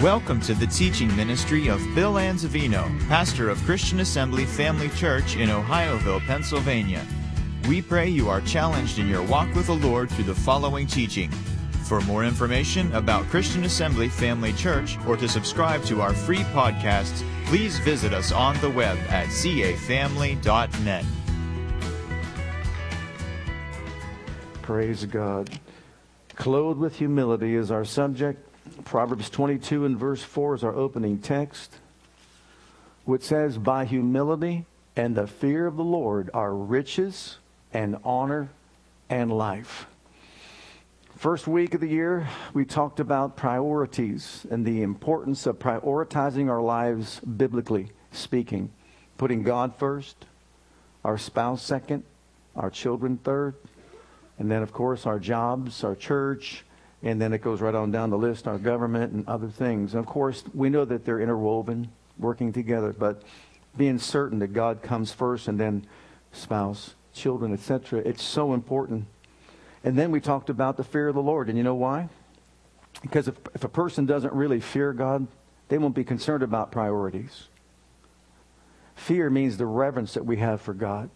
Welcome to the teaching ministry of Bill Anzavino, pastor of Christian Assembly Family Church in Ohioville, Pennsylvania. We pray you are challenged in your walk with the Lord through the following teaching. For more information about Christian Assembly Family Church or to subscribe to our free podcasts, please visit us on the web at cafamily.net. Praise God. Clothed with humility is our subject. Proverbs 22 and verse 4 is our opening text, which says, By humility and the fear of the Lord are riches and honor and life. First week of the year, we talked about priorities and the importance of prioritizing our lives biblically speaking, putting God first, our spouse second, our children third, and then, of course, our jobs, our church, and then it goes right on down the list, our government and other things. And of course, we know that they're interwoven, working together, but being certain that God comes first and then spouse, children, etc. It's so important. And then we talked about the fear of the Lord. And you know why? Because if, if a person doesn't really fear God, they won't be concerned about priorities. Fear means the reverence that we have for God.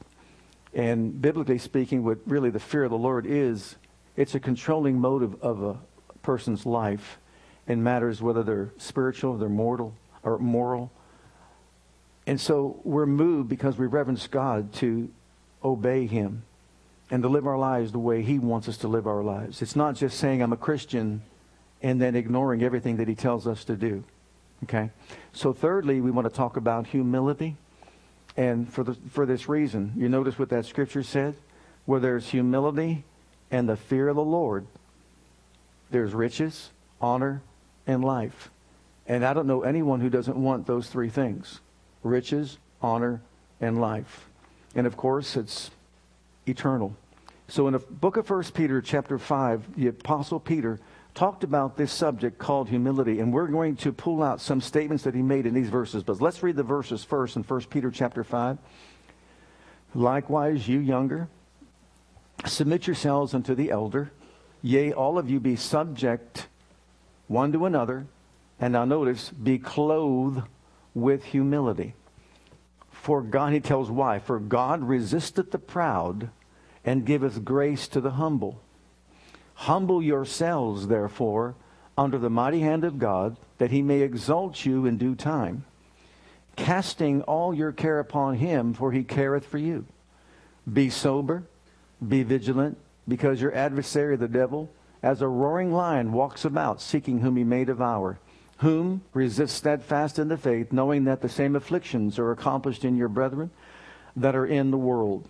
And biblically speaking, what really the fear of the Lord is, it's a controlling motive of a person's life in matters whether they're spiritual, they're mortal, or moral. And so we're moved because we reverence God to obey Him and to live our lives the way He wants us to live our lives. It's not just saying I'm a Christian and then ignoring everything that He tells us to do. Okay? So, thirdly, we want to talk about humility. And for, the, for this reason, you notice what that scripture said? Where there's humility and the fear of the Lord, there's riches, honor, and life. And I don't know anyone who doesn't want those three things riches, honor, and life. And of course, it's eternal. So in the book of 1 Peter, chapter 5, the Apostle Peter talked about this subject called humility, and we're going to pull out some statements that he made in these verses. But let's read the verses first in 1 Peter chapter 5. Likewise, you younger, submit yourselves unto the elder. Yea, all of you be subject one to another. And now notice, be clothed with humility. For God, he tells why. For God resisteth the proud and giveth grace to the humble. Humble yourselves, therefore, under the mighty hand of God, that he may exalt you in due time, casting all your care upon him, for he careth for you. Be sober, be vigilant, because your adversary, the devil, as a roaring lion, walks about, seeking whom he may devour. Whom resist steadfast in the faith, knowing that the same afflictions are accomplished in your brethren that are in the world.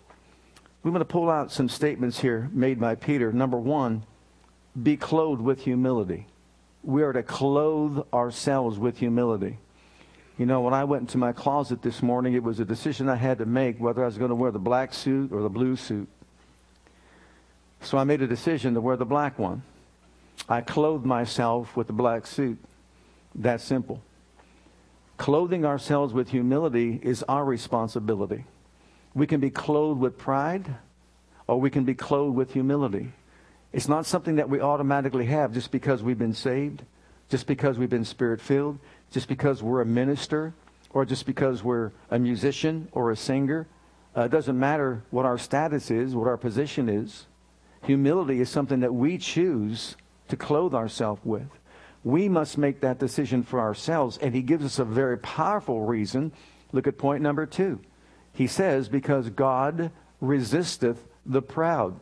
We want to pull out some statements here made by Peter. Number one, be clothed with humility. We are to clothe ourselves with humility. You know, when I went into my closet this morning, it was a decision I had to make whether I was going to wear the black suit or the blue suit. So I made a decision to wear the black one. I clothed myself with the black suit. That simple. Clothing ourselves with humility is our responsibility. We can be clothed with pride or we can be clothed with humility. It's not something that we automatically have just because we've been saved, just because we've been spirit filled, just because we're a minister, or just because we're a musician or a singer. Uh, it doesn't matter what our status is, what our position is. Humility is something that we choose to clothe ourselves with. We must make that decision for ourselves, and he gives us a very powerful reason. Look at point number two. He says, Because God resisteth the proud.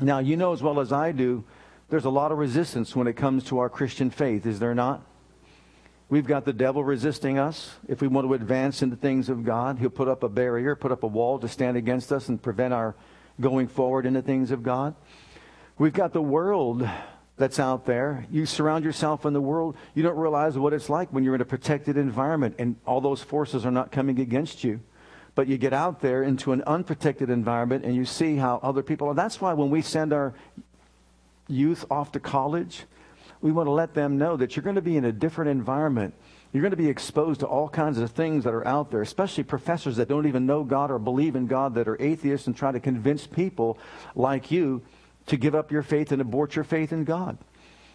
Now, you know as well as I do, there's a lot of resistance when it comes to our Christian faith, is there not? We've got the devil resisting us. If we want to advance in the things of God, he'll put up a barrier, put up a wall to stand against us and prevent our going forward in the things of God. We've got the world that's out there. You surround yourself in the world, you don't realize what it's like when you're in a protected environment and all those forces are not coming against you. But you get out there into an unprotected environment and you see how other people are. That's why when we send our youth off to college, we want to let them know that you're going to be in a different environment. You're going to be exposed to all kinds of things that are out there, especially professors that don't even know God or believe in God that are atheists and try to convince people like you to give up your faith and abort your faith in God.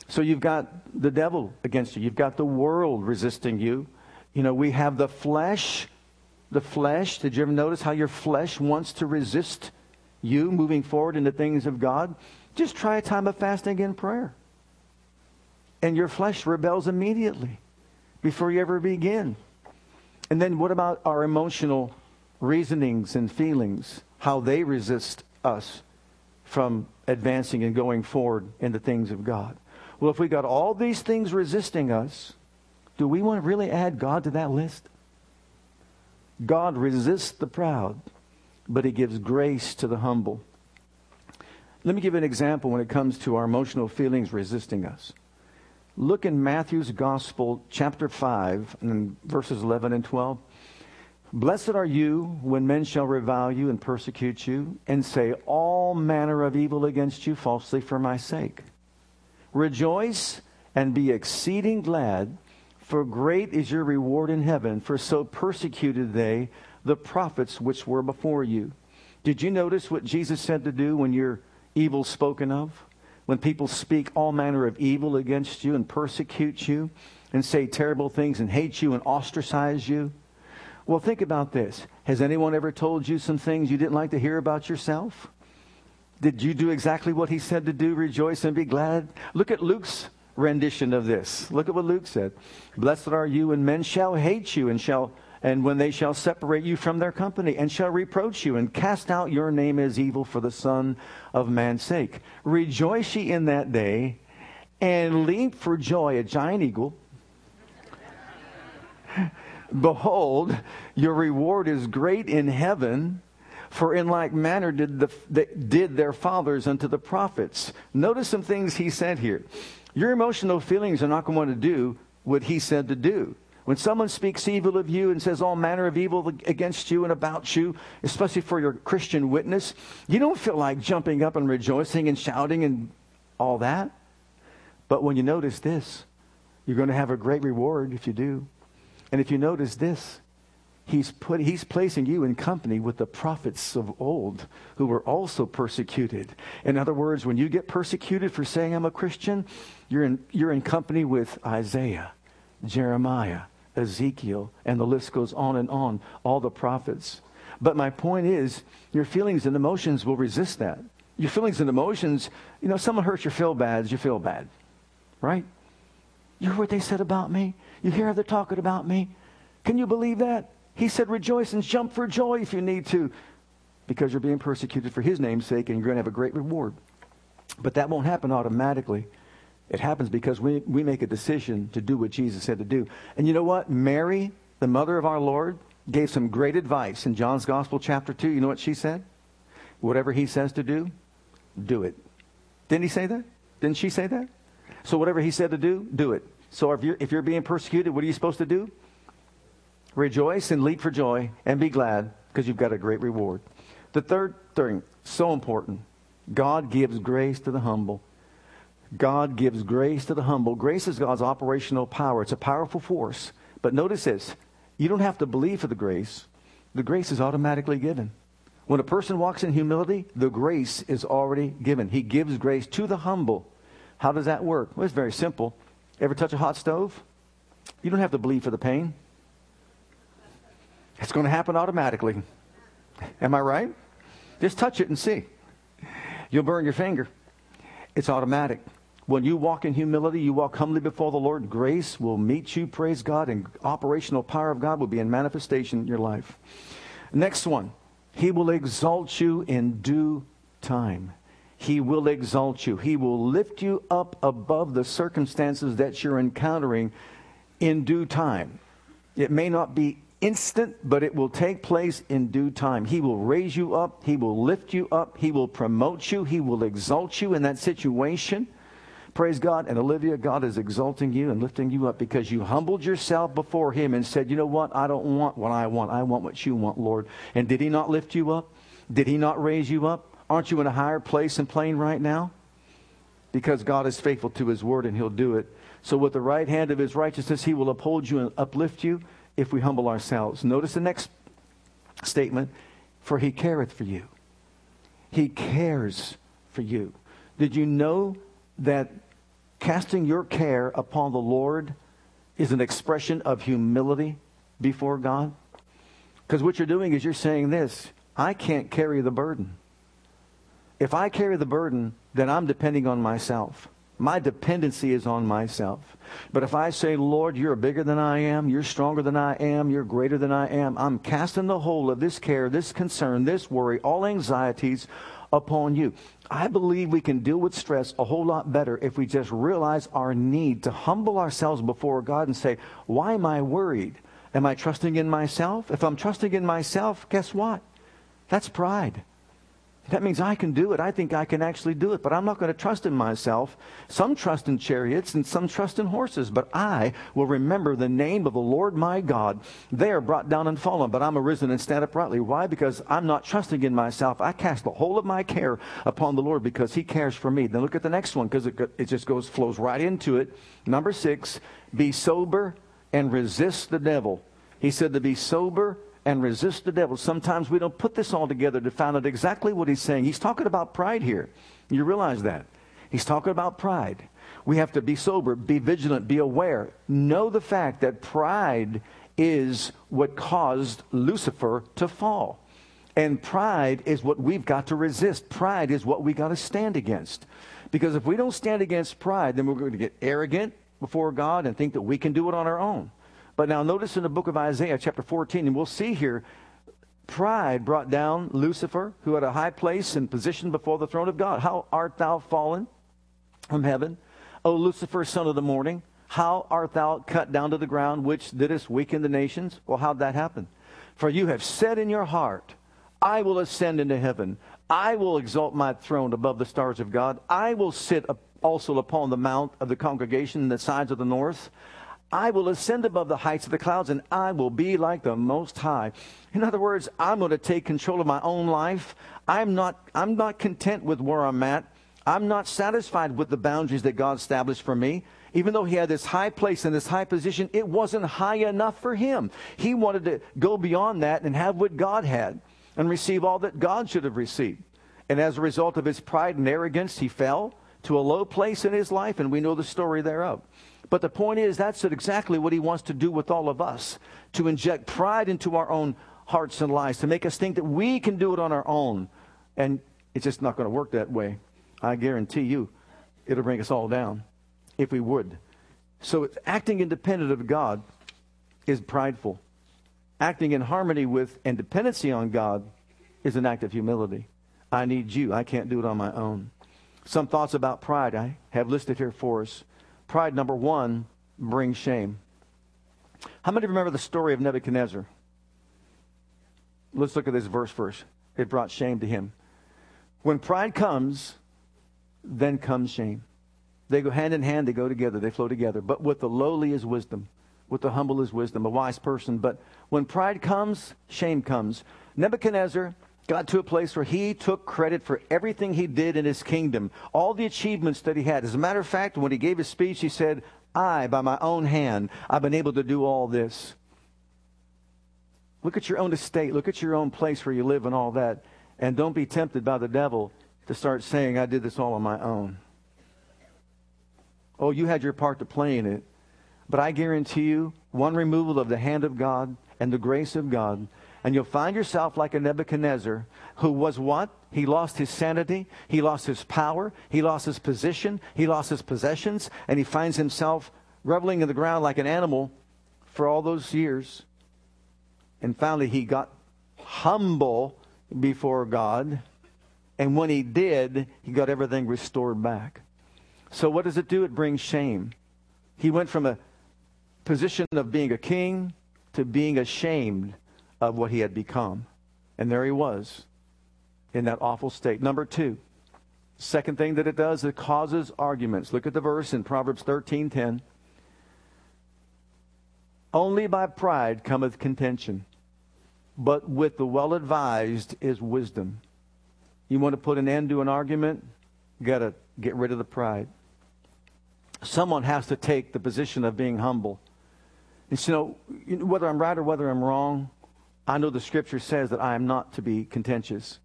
So you've got the devil against you. You've got the world resisting you. You know, we have the flesh. The flesh. Did you ever notice how your flesh wants to resist you moving forward in the things of God? Just try a time of fasting and prayer. And your flesh rebels immediately before you ever begin. And then what about our emotional reasonings and feelings? How they resist us from advancing and going forward in the things of God. Well, if we got all these things resisting us, do we want to really add God to that list? God resists the proud, but he gives grace to the humble. Let me give an example when it comes to our emotional feelings resisting us. Look in Matthew's Gospel, chapter 5, and verses 11 and 12. Blessed are you when men shall revile you and persecute you, and say all manner of evil against you falsely for my sake. Rejoice and be exceeding glad, for great is your reward in heaven, for so persecuted they the prophets which were before you. Did you notice what Jesus said to do when you're evil spoken of? When people speak all manner of evil against you and persecute you and say terrible things and hate you and ostracize you? Well, think about this. Has anyone ever told you some things you didn't like to hear about yourself? Did you do exactly what he said to do? Rejoice and be glad? Look at Luke's rendition of this. Look at what Luke said. Blessed are you, and men shall hate you, and shall and when they shall separate you from their company, and shall reproach you, and cast out your name as evil for the Son of Man's sake. Rejoice ye in that day, and leap for joy, a giant eagle. Behold, your reward is great in heaven for in like manner did, the, did their fathers unto the prophets. Notice some things he said here. Your emotional feelings are not going to to do what he said to do. When someone speaks evil of you and says all manner of evil against you and about you, especially for your Christian witness, you don't feel like jumping up and rejoicing and shouting and all that. But when you notice this, you're going to have a great reward if you do. And if you notice this, he's, put, he's placing you in company with the prophets of old who were also persecuted. In other words, when you get persecuted for saying I'm a Christian, you're in, you're in company with Isaiah, Jeremiah, Ezekiel, and the list goes on and on, all the prophets. But my point is, your feelings and emotions will resist that. Your feelings and emotions, you know, someone hurts your feel bad, you feel bad, right? You hear what they said about me? You hear how they're talking about me? Can you believe that? He said, Rejoice and jump for joy if you need to, because you're being persecuted for his name's sake and you're going to have a great reward. But that won't happen automatically. It happens because we, we make a decision to do what Jesus said to do. And you know what? Mary, the mother of our Lord, gave some great advice in John's Gospel, chapter 2. You know what she said? Whatever he says to do, do it. Didn't he say that? Didn't she say that? So whatever he said to do, do it. So if you're, if you're being persecuted, what are you supposed to do? Rejoice and leap for joy and be glad because you've got a great reward. The third thing, so important God gives grace to the humble. God gives grace to the humble. Grace is God's operational power, it's a powerful force. But notice this you don't have to believe for the grace, the grace is automatically given. When a person walks in humility, the grace is already given. He gives grace to the humble. How does that work? Well, it's very simple. Ever touch a hot stove? You don't have to believe for the pain. It's going to happen automatically. Am I right? Just touch it and see. You'll burn your finger. It's automatic. When you walk in humility, you walk humbly before the Lord, grace will meet you, praise God, and operational power of God will be in manifestation in your life. Next one, He will exalt you in due time. He will exalt you. He will lift you up above the circumstances that you're encountering in due time. It may not be instant, but it will take place in due time. He will raise you up, He will lift you up, He will promote you, He will exalt you in that situation. Praise God. And Olivia, God is exalting you and lifting you up because you humbled yourself before Him and said, You know what? I don't want what I want. I want what you want, Lord. And did He not lift you up? Did He not raise you up? Aren't you in a higher place and plane right now? Because God is faithful to His word and He'll do it. So, with the right hand of His righteousness, He will uphold you and uplift you if we humble ourselves. Notice the next statement for he careth for you. He cares for you. Did you know that casting your care upon the Lord is an expression of humility before God? Because what you're doing is you're saying this I can't carry the burden. If I carry the burden, then I'm depending on myself. My dependency is on myself. But if I say, Lord, you're bigger than I am, you're stronger than I am, you're greater than I am, I'm casting the whole of this care, this concern, this worry, all anxieties upon you. I believe we can deal with stress a whole lot better if we just realize our need to humble ourselves before God and say, Why am I worried? Am I trusting in myself? If I'm trusting in myself, guess what? That's pride. That means I can do it. I think I can actually do it, but I'm not going to trust in myself. Some trust in chariots and some trust in horses, but I will remember the name of the Lord my God. They are brought down and fallen, but I'm arisen and stand uprightly. Why? Because I'm not trusting in myself. I cast the whole of my care upon the Lord because he cares for me. Then look at the next one because it, it just goes, flows right into it. Number six, be sober and resist the devil. He said to be sober and resist the devil. Sometimes we don't put this all together to find out exactly what he's saying. He's talking about pride here. You realize that. He's talking about pride. We have to be sober, be vigilant, be aware. Know the fact that pride is what caused Lucifer to fall. And pride is what we've got to resist. Pride is what we got to stand against. Because if we don't stand against pride, then we're going to get arrogant before God and think that we can do it on our own. But now notice in the book of Isaiah, chapter 14, and we'll see here, pride brought down Lucifer, who had a high place and position before the throne of God. How art thou fallen from heaven, O Lucifer, son of the morning? How art thou cut down to the ground, which didst weaken the nations? Well, how'd that happen? For you have said in your heart, I will ascend into heaven. I will exalt my throne above the stars of God. I will sit also upon the mount of the congregation in the sides of the north. I will ascend above the heights of the clouds and I will be like the Most High. In other words, I'm going to take control of my own life. I'm not, I'm not content with where I'm at. I'm not satisfied with the boundaries that God established for me. Even though he had this high place and this high position, it wasn't high enough for him. He wanted to go beyond that and have what God had and receive all that God should have received. And as a result of his pride and arrogance, he fell to a low place in his life, and we know the story thereof. But the point is, that's exactly what he wants to do with all of us to inject pride into our own hearts and lives, to make us think that we can do it on our own. And it's just not going to work that way. I guarantee you, it'll bring us all down if we would. So acting independent of God is prideful. Acting in harmony with and dependency on God is an act of humility. I need you. I can't do it on my own. Some thoughts about pride I have listed here for us. Pride, number one, brings shame. How many remember the story of Nebuchadnezzar? Let's look at this verse first. It brought shame to him. When pride comes, then comes shame. They go hand in hand, they go together, they flow together. But with the lowly is wisdom, with the humble is wisdom, a wise person. But when pride comes, shame comes. Nebuchadnezzar got to a place where he took credit for everything he did in his kingdom, all the achievements that he had. As a matter of fact, when he gave his speech, he said, I, by my own hand, I've been able to do all this. Look at your own estate. Look at your own place where you live and all that. And don't be tempted by the devil to start saying, I did this all on my own. Oh, you had your part to play in it. But I guarantee you, one removal of the hand of God and the grace of God and you'll find yourself like a Nebuchadnezzar who was what? He lost his sanity, he lost his power, he lost his position, he lost his possessions, and he finds himself reveling in the ground like an animal for all those years. And finally, he got humble before God. And when he did, he got everything restored back. So, what does it do? It brings shame. He went from a position of being a king to being ashamed of what he had become. And there he was in that awful state. Number two, second thing that it does, it causes arguments. Look at the verse in Proverbs 13:10. Only by pride cometh contention, but with the well advised is wisdom. You want to put an end to an argument? Got to get rid of the pride. Someone has to take the position of being humble. And so, you know, whether I'm right or whether I'm wrong, I know the scripture says that I am not to be contentious.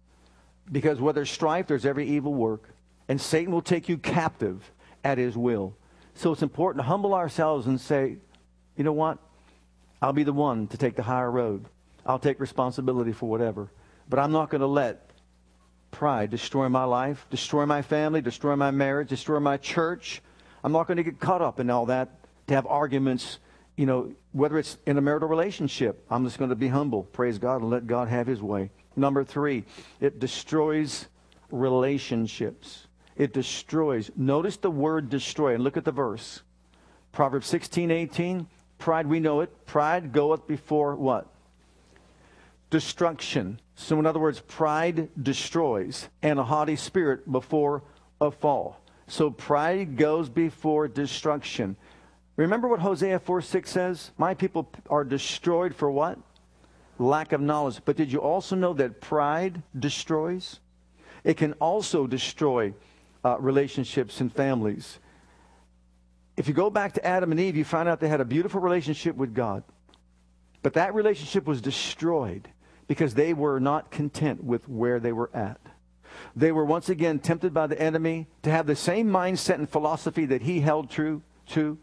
Because where there's strife, there's every evil work. And Satan will take you captive at his will. So it's important to humble ourselves and say, you know what? I'll be the one to take the higher road. I'll take responsibility for whatever. But I'm not going to let pride destroy my life, destroy my family, destroy my marriage, destroy my church. I'm not going to get caught up in all that to have arguments, you know, whether it's in a marital relationship. I'm just going to be humble, praise God, and let God have his way. Number three, it destroys relationships. It destroys. Notice the word destroy and look at the verse. Proverbs 16, 18. Pride, we know it. Pride goeth before what? Destruction. So, in other words, pride destroys, and a haughty spirit before a fall. So, pride goes before destruction. Remember what Hosea 4 6 says? My people are destroyed for what? Lack of knowledge. But did you also know that pride destroys? It can also destroy uh, relationships and families. If you go back to Adam and Eve, you find out they had a beautiful relationship with God. But that relationship was destroyed because they were not content with where they were at. They were once again tempted by the enemy to have the same mindset and philosophy that he held true to,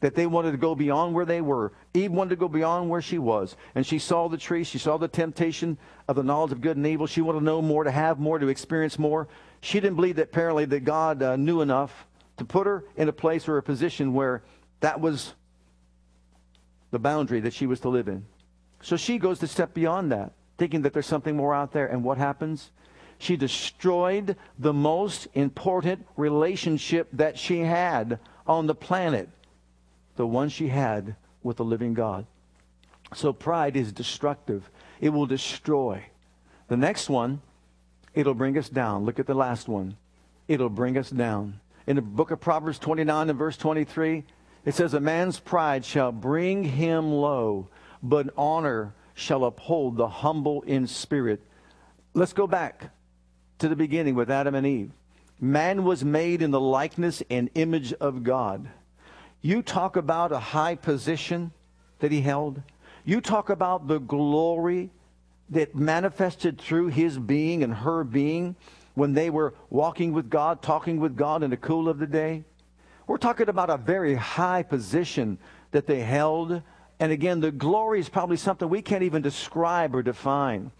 that they wanted to go beyond where they were. Eve wanted to go beyond where she was. And she saw the tree, she saw the temptation of the knowledge of good and evil. She wanted to know more, to have more, to experience more. She didn't believe that apparently that God uh, knew enough to put her in a place or a position where that was the boundary that she was to live in. So she goes to step beyond that, thinking that there's something more out there. And what happens? She destroyed the most important relationship that she had on the planet, the one she had with the living God. So pride is destructive, it will destroy. The next one, it'll bring us down. Look at the last one. It'll bring us down. In the book of Proverbs 29 and verse 23, it says, A man's pride shall bring him low, but honor shall uphold the humble in spirit. Let's go back to the beginning with Adam and Eve. Man was made in the likeness and image of God. You talk about a high position that he held. You talk about the glory that manifested through his being and her being when they were walking with God, talking with God in the cool of the day. We're talking about a very high position that they held. And again, the glory is probably something we can't even describe or define.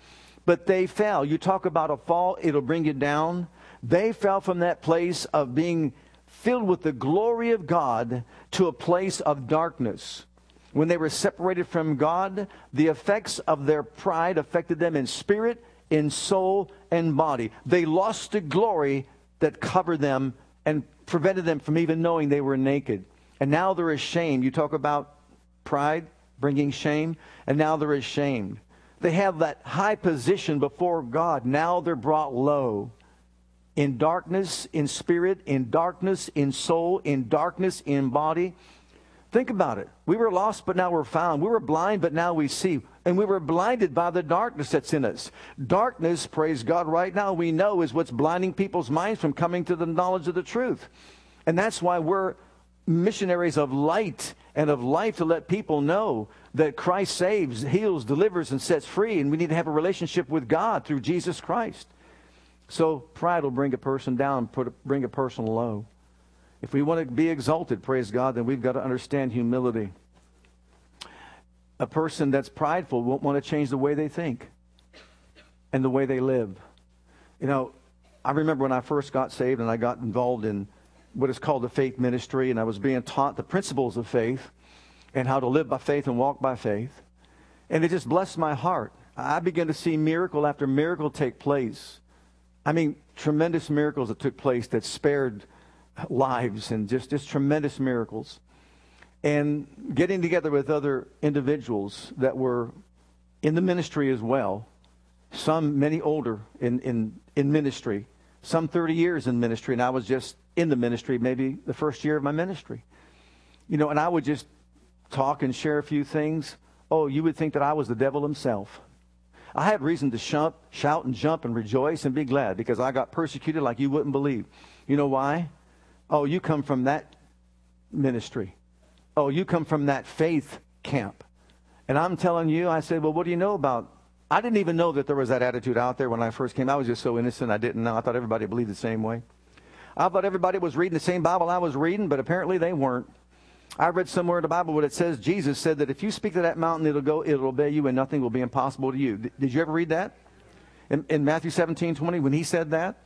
But they fell. You talk about a fall, it'll bring you down. They fell from that place of being filled with the glory of God to a place of darkness. When they were separated from God, the effects of their pride affected them in spirit, in soul, and body. They lost the glory that covered them and prevented them from even knowing they were naked. And now they're ashamed. You talk about pride bringing shame, and now they're ashamed. They have that high position before God. Now they're brought low. In darkness, in spirit, in darkness, in soul, in darkness, in body. Think about it. We were lost, but now we're found. We were blind, but now we see. And we were blinded by the darkness that's in us. Darkness, praise God, right now we know is what's blinding people's minds from coming to the knowledge of the truth. And that's why we're missionaries of light and of life to let people know that Christ saves, heals, delivers, and sets free. And we need to have a relationship with God through Jesus Christ. So pride will bring a person down, put, bring a person low. If we want to be exalted, praise God, then we've got to understand humility. A person that's prideful won't want to change the way they think and the way they live. You know, I remember when I first got saved and I got involved in what is called the faith ministry, and I was being taught the principles of faith and how to live by faith and walk by faith. And it just blessed my heart. I began to see miracle after miracle take place. I mean, tremendous miracles that took place that spared lives and just, just tremendous miracles. And getting together with other individuals that were in the ministry as well, some many older in, in, in ministry, some 30 years in ministry, and I was just in the ministry, maybe the first year of my ministry. You know, and I would just talk and share a few things. Oh, you would think that I was the devil himself. I had reason to shout, shout and jump and rejoice and be glad because I got persecuted like you wouldn't believe. You know why? Oh, you come from that ministry. Oh, you come from that faith camp. And I'm telling you, I said, well, what do you know about? I didn't even know that there was that attitude out there when I first came. I was just so innocent. I didn't know. I thought everybody believed the same way. I thought everybody was reading the same Bible I was reading, but apparently they weren't. I read somewhere in the Bible what it says Jesus said that if you speak to that mountain, it'll go, it'll obey you, and nothing will be impossible to you. Did you ever read that? In, in Matthew 17, 20, when he said that?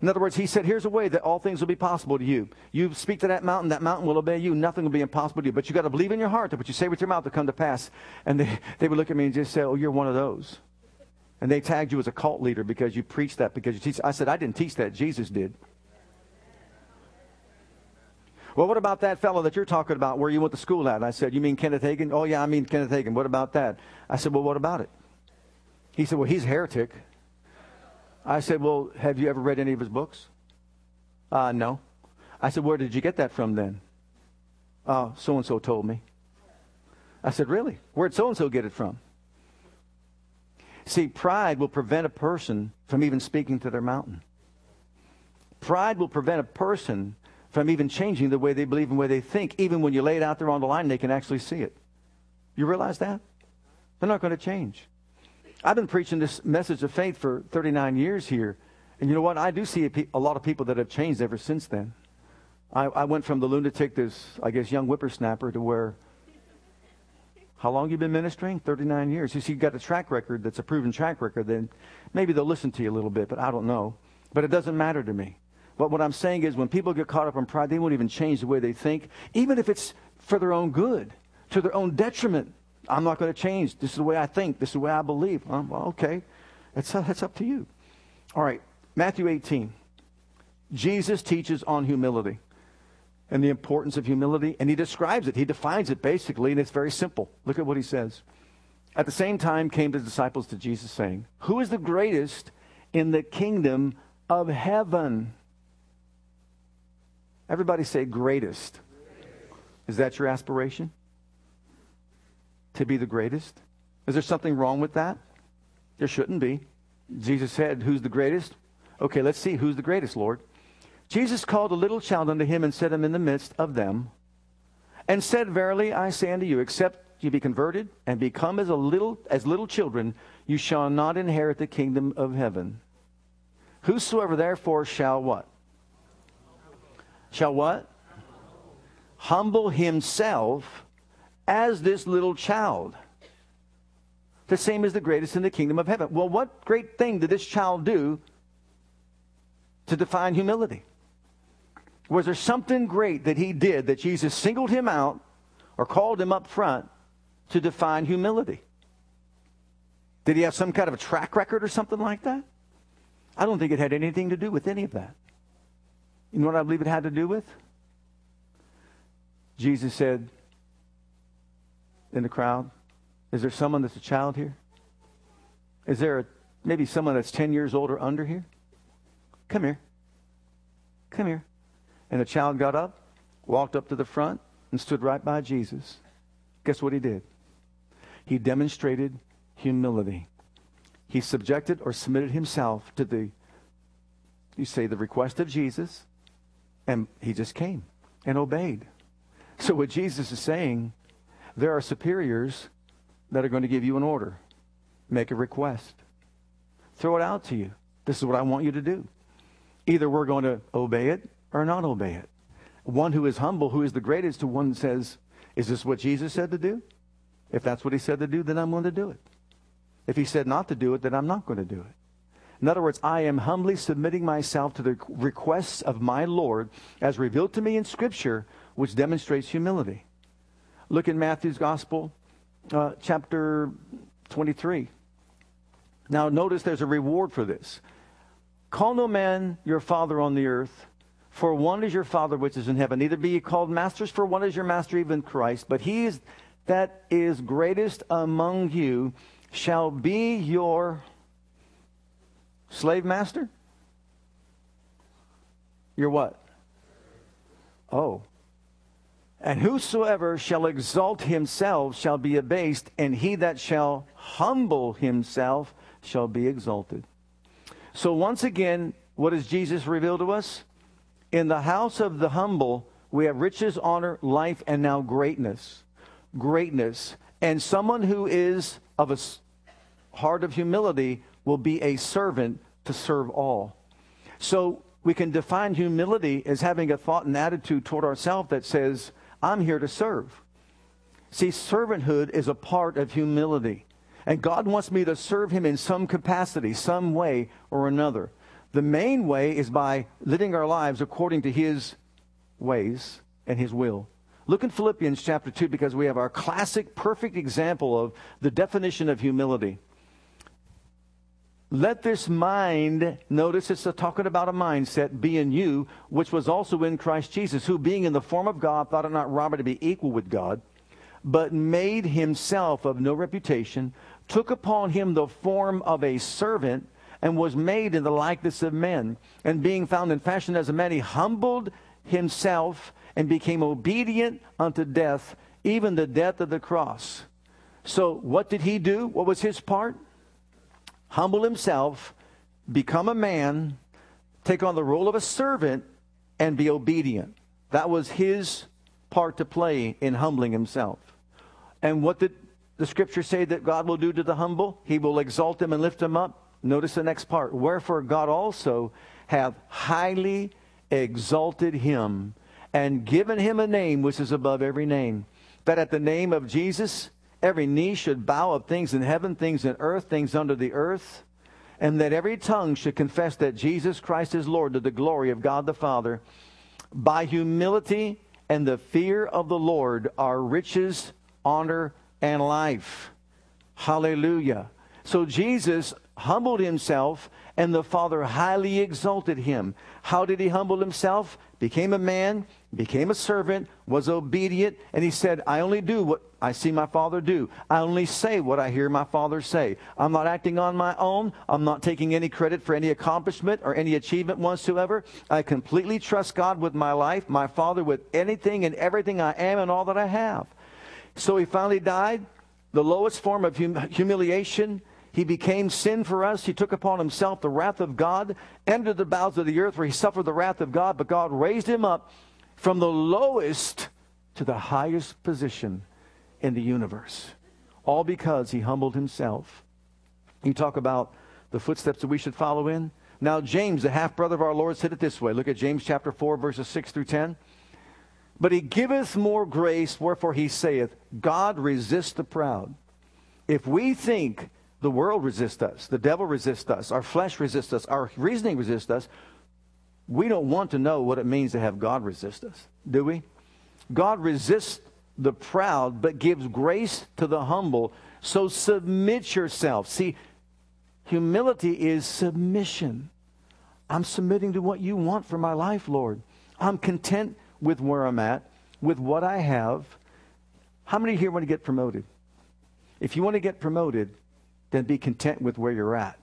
In other words, he said, Here's a way that all things will be possible to you. You speak to that mountain, that mountain will obey you, nothing will be impossible to you. But you got to believe in your heart that what you say with your mouth will come to pass. And they, they would look at me and just say, Oh, you're one of those. And they tagged you as a cult leader because you preached that, because you teach. I said, I didn't teach that, Jesus did. Well, what about that fellow that you're talking about where you went to school at? I said, You mean Kenneth Hagin? Oh, yeah, I mean Kenneth Hagin. What about that? I said, Well, what about it? He said, Well, he's a heretic. I said, Well, have you ever read any of his books? Uh, no. I said, Where did you get that from then? Uh, so and so told me. I said, Really? Where'd so and so get it from? See, pride will prevent a person from even speaking to their mountain. Pride will prevent a person from even changing the way they believe and the way they think. Even when you lay it out there on the line, they can actually see it. You realize that? They're not going to change. I've been preaching this message of faith for 39 years here. And you know what? I do see a, pe- a lot of people that have changed ever since then. I, I went from the lunatic, this, I guess, young whippersnapper to where how long you been ministering? 39 years. You see, you've got a track record that's a proven track record, then maybe they'll listen to you a little bit, but I don't know. But it doesn't matter to me. But what I'm saying is when people get caught up in pride, they won't even change the way they think, even if it's for their own good, to their own detriment. I'm not going to change. This is the way I think. This is the way I believe. Well, okay. That's, uh, that's up to you. All right. Matthew 18. Jesus teaches on humility and the importance of humility. And he describes it, he defines it basically, and it's very simple. Look at what he says. At the same time came the disciples to Jesus, saying, Who is the greatest in the kingdom of heaven? Everybody say greatest. Is that your aspiration? To be the greatest? Is there something wrong with that? There shouldn't be. Jesus said, Who's the greatest? Okay, let's see. Who's the greatest, Lord? Jesus called a little child unto him and set him in the midst of them, and said, Verily I say unto you, except you be converted and become as a little as little children, you shall not inherit the kingdom of heaven. Whosoever therefore shall what? Shall what? Humble himself as this little child. The same as the greatest in the kingdom of heaven. Well, what great thing did this child do to define humility? Was there something great that he did that Jesus singled him out or called him up front to define humility? Did he have some kind of a track record or something like that? I don't think it had anything to do with any of that. You know what I believe it had to do with? Jesus said in the crowd, Is there someone that's a child here? Is there a, maybe someone that's 10 years old or under here? Come here. Come here. And the child got up, walked up to the front, and stood right by Jesus. Guess what he did? He demonstrated humility. He subjected or submitted himself to the, you say, the request of Jesus, and he just came and obeyed. So, what Jesus is saying, there are superiors that are going to give you an order, make a request, throw it out to you. This is what I want you to do. Either we're going to obey it or not obey it. One who is humble, who is the greatest, to one says, Is this what Jesus said to do? If that's what he said to do, then I'm going to do it. If he said not to do it, then I'm not going to do it. In other words, I am humbly submitting myself to the requests of my Lord as revealed to me in Scripture, which demonstrates humility. Look in Matthew's Gospel, uh, chapter 23. Now, notice there's a reward for this. Call no man your father on the earth, for one is your Father which is in heaven. Neither be ye called masters, for one is your master, even Christ. But he is, that is greatest among you shall be your slave master? Your what? Oh. And whosoever shall exalt himself shall be abased, and he that shall humble himself shall be exalted. So once again, what does Jesus reveal to us? In the house of the humble, we have riches, honor, life, and now greatness. Greatness. And someone who is of a heart of humility will be a servant to serve all. So we can define humility as having a thought and attitude toward ourselves that says, I'm here to serve. See, servanthood is a part of humility. And God wants me to serve Him in some capacity, some way or another. The main way is by living our lives according to His ways and His will. Look in Philippians chapter 2 because we have our classic, perfect example of the definition of humility. Let this mind, notice it's talking about a mindset, be in you, which was also in Christ Jesus, who being in the form of God thought it not robbery to be equal with God, but made himself of no reputation, took upon him the form of a servant, and was made in the likeness of men. And being found in fashion as a man, he humbled himself and became obedient unto death, even the death of the cross. So, what did he do? What was his part? Humble himself, become a man, take on the role of a servant, and be obedient. That was his part to play in humbling himself. And what did the scripture say that God will do to the humble? He will exalt them and lift them up. Notice the next part. Wherefore God also hath highly exalted him and given him a name which is above every name, that at the name of Jesus every knee should bow of things in heaven, things in earth, things under the earth, and that every tongue should confess that Jesus Christ is Lord to the glory of God the Father. By humility and the fear of the Lord are riches, honor, and life. Hallelujah. So Jesus humbled himself, and the Father highly exalted him. How did he humble himself? Became a man, became a servant, was obedient, and he said, I only do what I see my Father do. I only say what I hear my Father say. I'm not acting on my own. I'm not taking any credit for any accomplishment or any achievement whatsoever. I completely trust God with my life, my Father with anything and everything I am and all that I have. So he finally died, the lowest form of hum- humiliation. He became sin for us. He took upon himself the wrath of God, entered the bowels of the earth where he suffered the wrath of God, but God raised him up from the lowest to the highest position in the universe. All because he humbled himself. You talk about the footsteps that we should follow in. Now, James, the half brother of our Lord, said it this way. Look at James chapter 4, verses 6 through 10. But he giveth more grace, wherefore he saith, God resists the proud. If we think the world resists us, the devil resists us, our flesh resists us, our reasoning resists us, we don't want to know what it means to have God resist us, do we? God resists the proud, but gives grace to the humble. So submit yourself. See, humility is submission. I'm submitting to what you want for my life, Lord. I'm content with where I'm at, with what I have. How many here want to get promoted? If you want to get promoted, then be content with where you're at.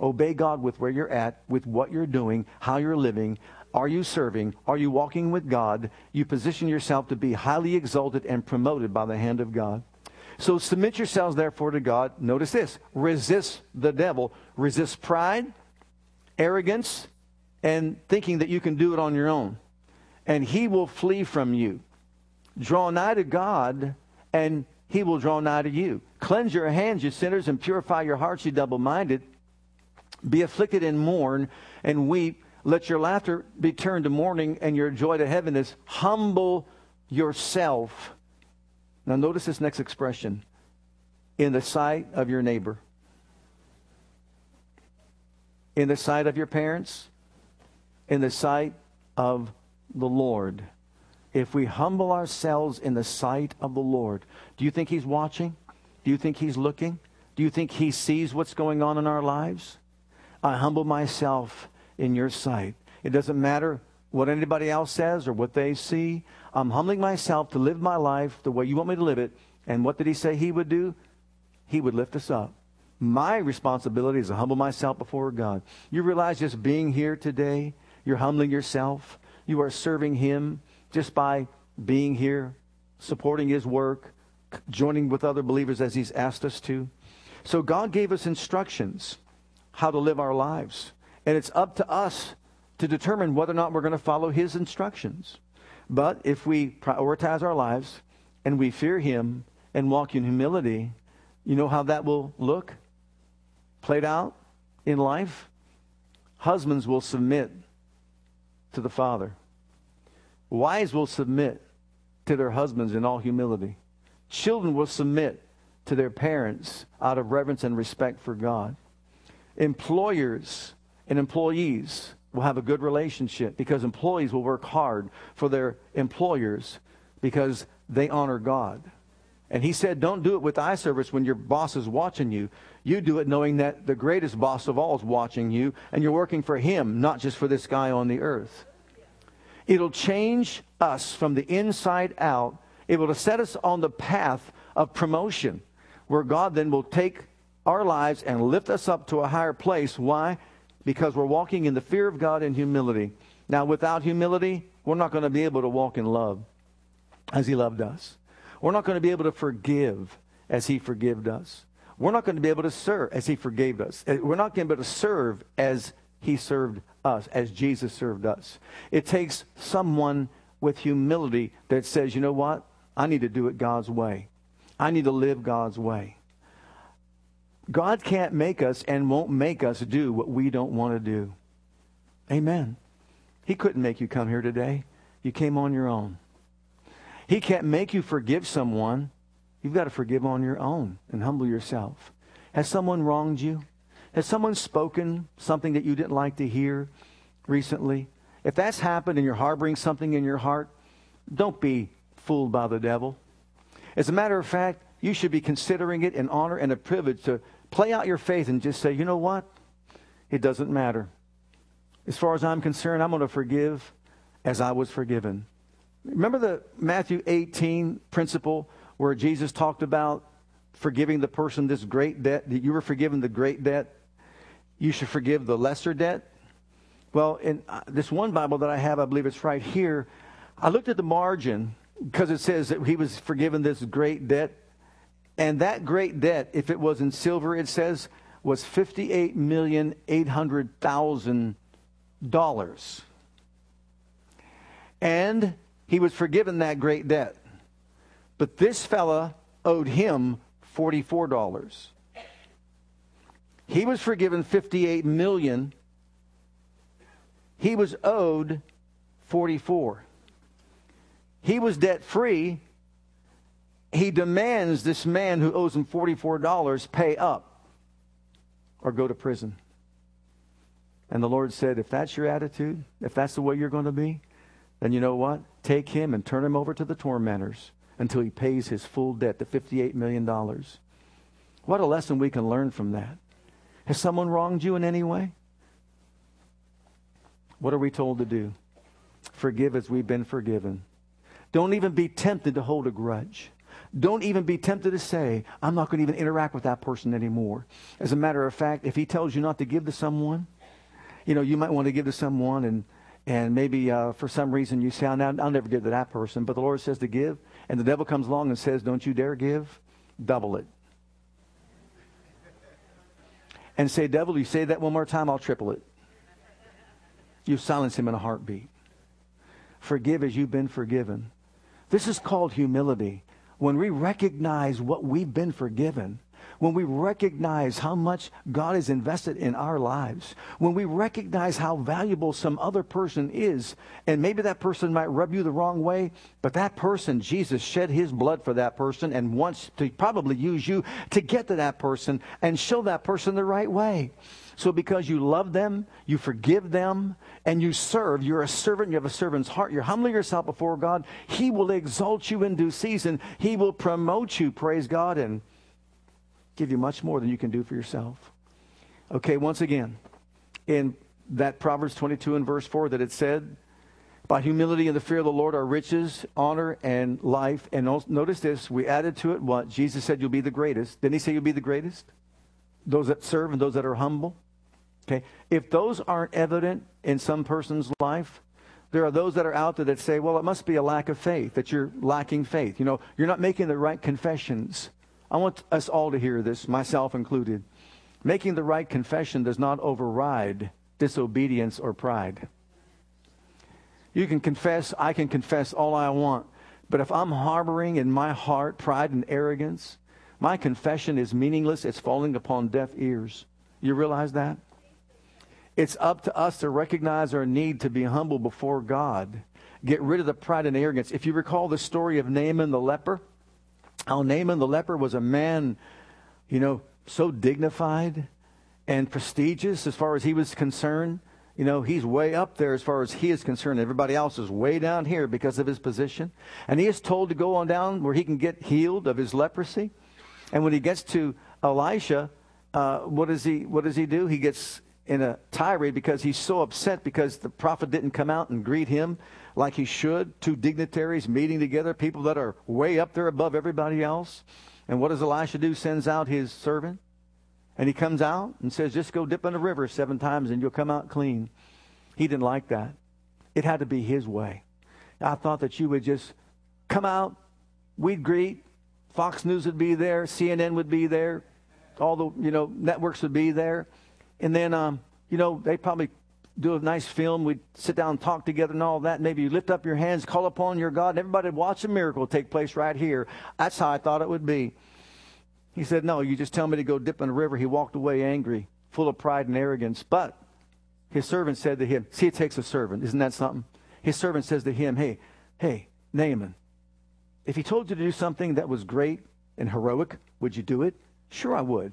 Obey God with where you're at, with what you're doing, how you're living. Are you serving? Are you walking with God? You position yourself to be highly exalted and promoted by the hand of God. So submit yourselves therefore to God. Notice this resist the devil, resist pride, arrogance, and thinking that you can do it on your own and he will flee from you. Draw nigh to God, and he will draw nigh to you. Cleanse your hands, you sinners, and purify your hearts, you double minded. Be afflicted and mourn and weep. Let your laughter be turned to mourning and your joy to heaviness. Humble yourself. Now, notice this next expression in the sight of your neighbor, in the sight of your parents, in the sight of the Lord, if we humble ourselves in the sight of the Lord, do you think He's watching? Do you think He's looking? Do you think He sees what's going on in our lives? I humble myself in your sight. It doesn't matter what anybody else says or what they see. I'm humbling myself to live my life the way you want me to live it. And what did He say He would do? He would lift us up. My responsibility is to humble myself before God. You realize just being here today, you're humbling yourself. You are serving Him just by being here, supporting His work, joining with other believers as He's asked us to. So God gave us instructions how to live our lives. And it's up to us to determine whether or not we're going to follow His instructions. But if we prioritize our lives and we fear Him and walk in humility, you know how that will look played out in life? Husbands will submit to the Father. Wives will submit to their husbands in all humility. Children will submit to their parents out of reverence and respect for God. Employers and employees will have a good relationship because employees will work hard for their employers because they honor God. And he said, don't do it with eye service when your boss is watching you. You do it knowing that the greatest boss of all is watching you and you're working for him, not just for this guy on the earth. It'll change us from the inside out. It will set us on the path of promotion where God then will take our lives and lift us up to a higher place. Why? Because we're walking in the fear of God and humility. Now, without humility, we're not going to be able to walk in love as He loved us. We're not going to be able to forgive as he forgave us. We're not going to be able to serve as he forgave us. Uh, we're not going to be able to serve as he served us, as Jesus served us. It takes someone with humility that says, you know what? I need to do it God's way. I need to live God's way. God can't make us and won't make us do what we don't want to do. Amen. He couldn't make you come here today. You came on your own. He can't make you forgive someone. You've got to forgive on your own and humble yourself. Has someone wronged you? Has someone spoken something that you didn't like to hear recently? If that's happened and you're harboring something in your heart, don't be fooled by the devil. As a matter of fact, you should be considering it an honor and a privilege to play out your faith and just say, you know what? It doesn't matter. As far as I'm concerned, I'm going to forgive as I was forgiven. Remember the Matthew 18 principle where Jesus talked about forgiving the person this great debt? That you were forgiven the great debt. You should forgive the lesser debt. Well, in uh, this one Bible that I have, I believe it's right here. I looked at the margin because it says that he was forgiven this great debt. And that great debt, if it was in silver, it says, was $58,800,000. And he was forgiven that great debt. But this fella owed him $44. He was forgiven 58 million. He was owed 44. He was debt free. He demands this man who owes him $44 pay up or go to prison. And the Lord said, if that's your attitude, if that's the way you're going to be, then you know what? Take him and turn him over to the tormentors until he pays his full debt, the $58 million. What a lesson we can learn from that. Has someone wronged you in any way? What are we told to do? Forgive as we've been forgiven. Don't even be tempted to hold a grudge. Don't even be tempted to say, I'm not going to even interact with that person anymore. As a matter of fact, if he tells you not to give to someone, you know, you might want to give to someone and and maybe uh, for some reason you say, I'll, I'll never give to that person, but the Lord says to give, and the devil comes along and says, Don't you dare give, double it. And say, Devil, you say that one more time, I'll triple it. You silence him in a heartbeat. Forgive as you've been forgiven. This is called humility. When we recognize what we've been forgiven, when we recognize how much God has invested in our lives, when we recognize how valuable some other person is, and maybe that person might rub you the wrong way, but that person, Jesus shed his blood for that person and wants to probably use you to get to that person and show that person the right way. So because you love them, you forgive them, and you serve, you're a servant, you have a servant's heart, you're humbling yourself before God, He will exalt you in due season. He will promote you, praise God, and give you much more than you can do for yourself. Okay, once again, in that Proverbs 22 and verse 4 that it said, by humility and the fear of the Lord are riches, honor, and life. And notice this, we added to it what? Jesus said, You'll be the greatest. Didn't he say you'll be the greatest? Those that serve and those that are humble. Okay? If those aren't evident in some person's life, there are those that are out there that say, Well, it must be a lack of faith, that you're lacking faith. You know, you're not making the right confessions. I want us all to hear this, myself included. Making the right confession does not override disobedience or pride. You can confess, I can confess all I want, but if I'm harboring in my heart pride and arrogance, my confession is meaningless. It's falling upon deaf ears. You realize that? It's up to us to recognize our need to be humble before God. Get rid of the pride and arrogance. If you recall the story of Naaman the leper, how Naaman the leper was a man, you know, so dignified and prestigious as far as he was concerned. You know, he's way up there as far as he is concerned. Everybody else is way down here because of his position. And he is told to go on down where he can get healed of his leprosy. And when he gets to Elisha, uh, what does he what does he do? He gets in a tirade because he's so upset because the prophet didn't come out and greet him like he should. Two dignitaries meeting together, people that are way up there above everybody else. And what does Elisha do? Sends out his servant. And he comes out and says, just go dip in the river seven times and you'll come out clean. He didn't like that. It had to be his way. I thought that you would just come out, we'd greet, Fox News would be there, CNN would be there, all the you know networks would be there, and then um, you know they probably do a nice film. We'd sit down and talk together and all that. Maybe you lift up your hands, call upon your God, and everybody watch a miracle take place right here. That's how I thought it would be. He said, No, you just tell me to go dip in the river. He walked away angry, full of pride and arrogance. But his servant said to him, See, it takes a servant. Isn't that something? His servant says to him, Hey, hey, Naaman, if he told you to do something that was great and heroic, would you do it? Sure, I would.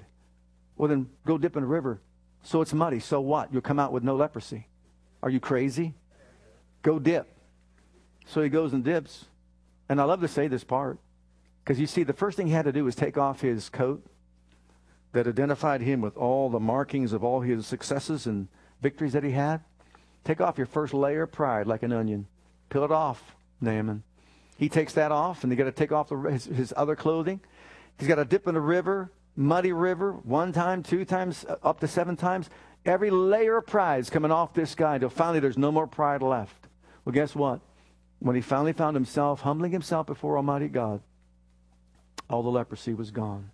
Well, then go dip in the river. So it's muddy. So what? You'll come out with no leprosy. Are you crazy? Go dip. So he goes and dips. And I love to say this part because you see, the first thing he had to do was take off his coat that identified him with all the markings of all his successes and victories that he had. Take off your first layer of pride like an onion. Peel it off, Naaman. He takes that off, and he got to take off the, his, his other clothing. He's got to dip in the river, muddy river, one time, two times, up to seven times. Every layer of pride is coming off this guy until finally there's no more pride left. Well, guess what? When he finally found himself humbling himself before Almighty God, all the leprosy was gone.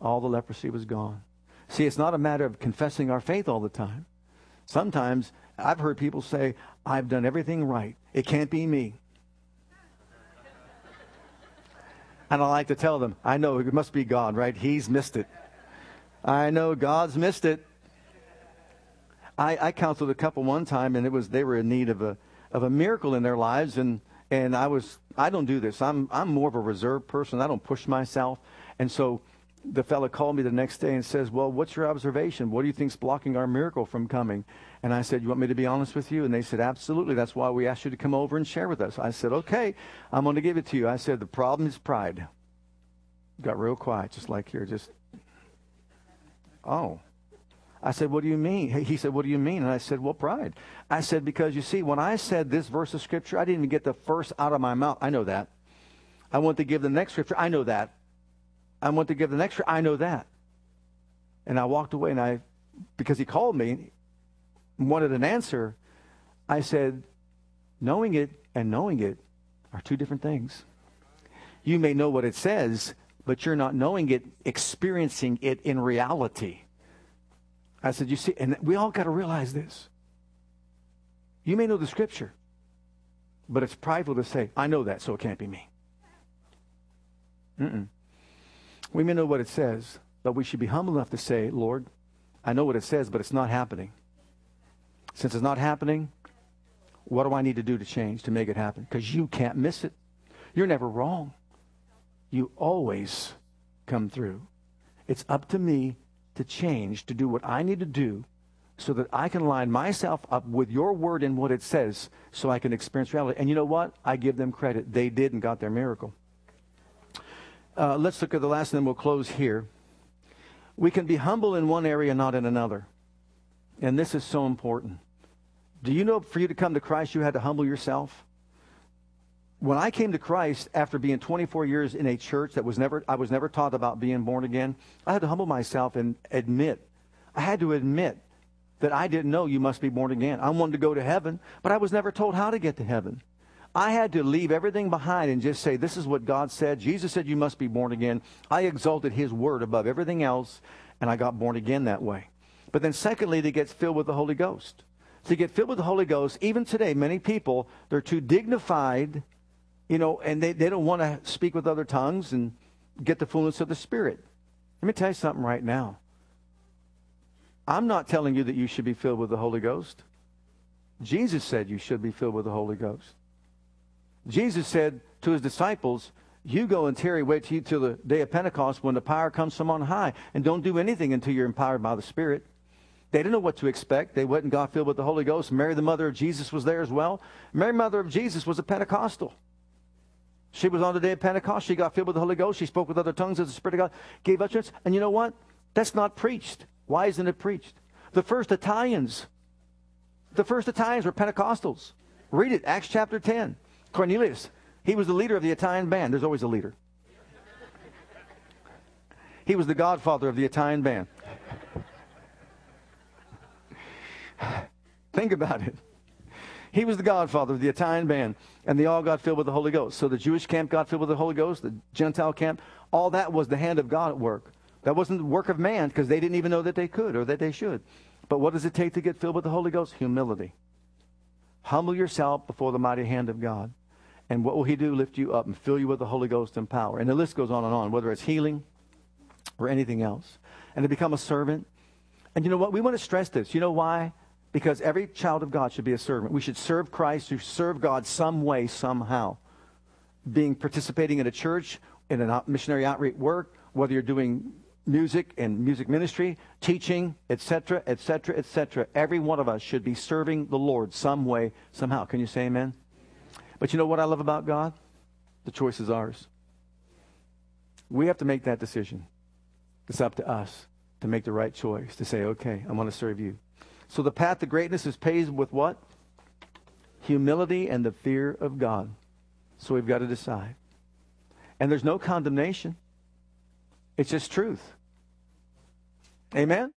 All the leprosy was gone. See, it's not a matter of confessing our faith all the time. Sometimes I've heard people say, I've done everything right. It can't be me. And I like to tell them, I know it must be God, right? He's missed it. I know God's missed it. I, I counseled a couple one time, and it was they were in need of a of a miracle in their lives, and and I was I don't do this. I'm I'm more of a reserved person. I don't push myself, and so the fellow called me the next day and says, "Well, what's your observation? What do you think's blocking our miracle from coming?" And I said, You want me to be honest with you? And they said, Absolutely. That's why we asked you to come over and share with us. I said, Okay, I'm going to give it to you. I said, The problem is pride. Got real quiet, just like here, just, oh. I said, What do you mean? He said, What do you mean? And I said, Well, pride. I said, Because you see, when I said this verse of Scripture, I didn't even get the first out of my mouth. I know that. I want to give the next Scripture. I know that. I want to give the next Scripture. I know that. And I walked away, and I, because he called me, wanted an answer, I said, knowing it and knowing it are two different things. You may know what it says, but you're not knowing it, experiencing it in reality. I said, You see, and we all got to realize this. You may know the scripture, but it's prideful to say, I know that, so it can't be me. Mm-mm. We may know what it says, but we should be humble enough to say, Lord, I know what it says, but it's not happening. Since it's not happening, what do I need to do to change to make it happen? Because you can't miss it. You're never wrong. You always come through. It's up to me to change, to do what I need to do so that I can line myself up with your word and what it says so I can experience reality. And you know what? I give them credit. They did and got their miracle. Uh, let's look at the last and then we'll close here. We can be humble in one area, not in another. And this is so important. Do you know for you to come to Christ, you had to humble yourself? When I came to Christ after being 24 years in a church that was never, I was never taught about being born again, I had to humble myself and admit, I had to admit that I didn't know you must be born again. I wanted to go to heaven, but I was never told how to get to heaven. I had to leave everything behind and just say, This is what God said. Jesus said you must be born again. I exalted His word above everything else, and I got born again that way. But then, secondly, to get filled with the Holy Ghost. To get filled with the Holy Ghost, even today, many people, they're too dignified, you know, and they, they don't want to speak with other tongues and get the fullness of the Spirit. Let me tell you something right now. I'm not telling you that you should be filled with the Holy Ghost. Jesus said you should be filled with the Holy Ghost. Jesus said to his disciples, You go and tarry, wait till, you, till the day of Pentecost when the power comes from on high, and don't do anything until you're empowered by the Spirit. They didn't know what to expect. They went and got filled with the Holy Ghost. Mary, the mother of Jesus, was there as well. Mary, mother of Jesus, was a Pentecostal. She was on the day of Pentecost. She got filled with the Holy Ghost. She spoke with other tongues as the Spirit of God gave utterance. And you know what? That's not preached. Why isn't it preached? The first Italians, the first Italians were Pentecostals. Read it, Acts chapter 10. Cornelius, he was the leader of the Italian band. There's always a leader. He was the godfather of the Italian band. Think about it. He was the godfather of the Italian band, and they all got filled with the Holy Ghost. So the Jewish camp got filled with the Holy Ghost, the Gentile camp, all that was the hand of God at work. That wasn't the work of man because they didn't even know that they could or that they should. But what does it take to get filled with the Holy Ghost? Humility. Humble yourself before the mighty hand of God. And what will He do? Lift you up and fill you with the Holy Ghost and power. And the list goes on and on, whether it's healing or anything else. And to become a servant. And you know what? We want to stress this. You know why? Because every child of God should be a servant. We should serve Christ, to serve God some way, somehow. Being participating in a church, in a missionary outreach work, whether you're doing music and music ministry, teaching, etc., etc., etc. Every one of us should be serving the Lord some way, somehow. Can you say amen? But you know what I love about God? The choice is ours. We have to make that decision. It's up to us to make the right choice, to say, okay, I want to serve you. So the path to greatness is paved with what? Humility and the fear of God. So we've got to decide. And there's no condemnation. It's just truth. Amen?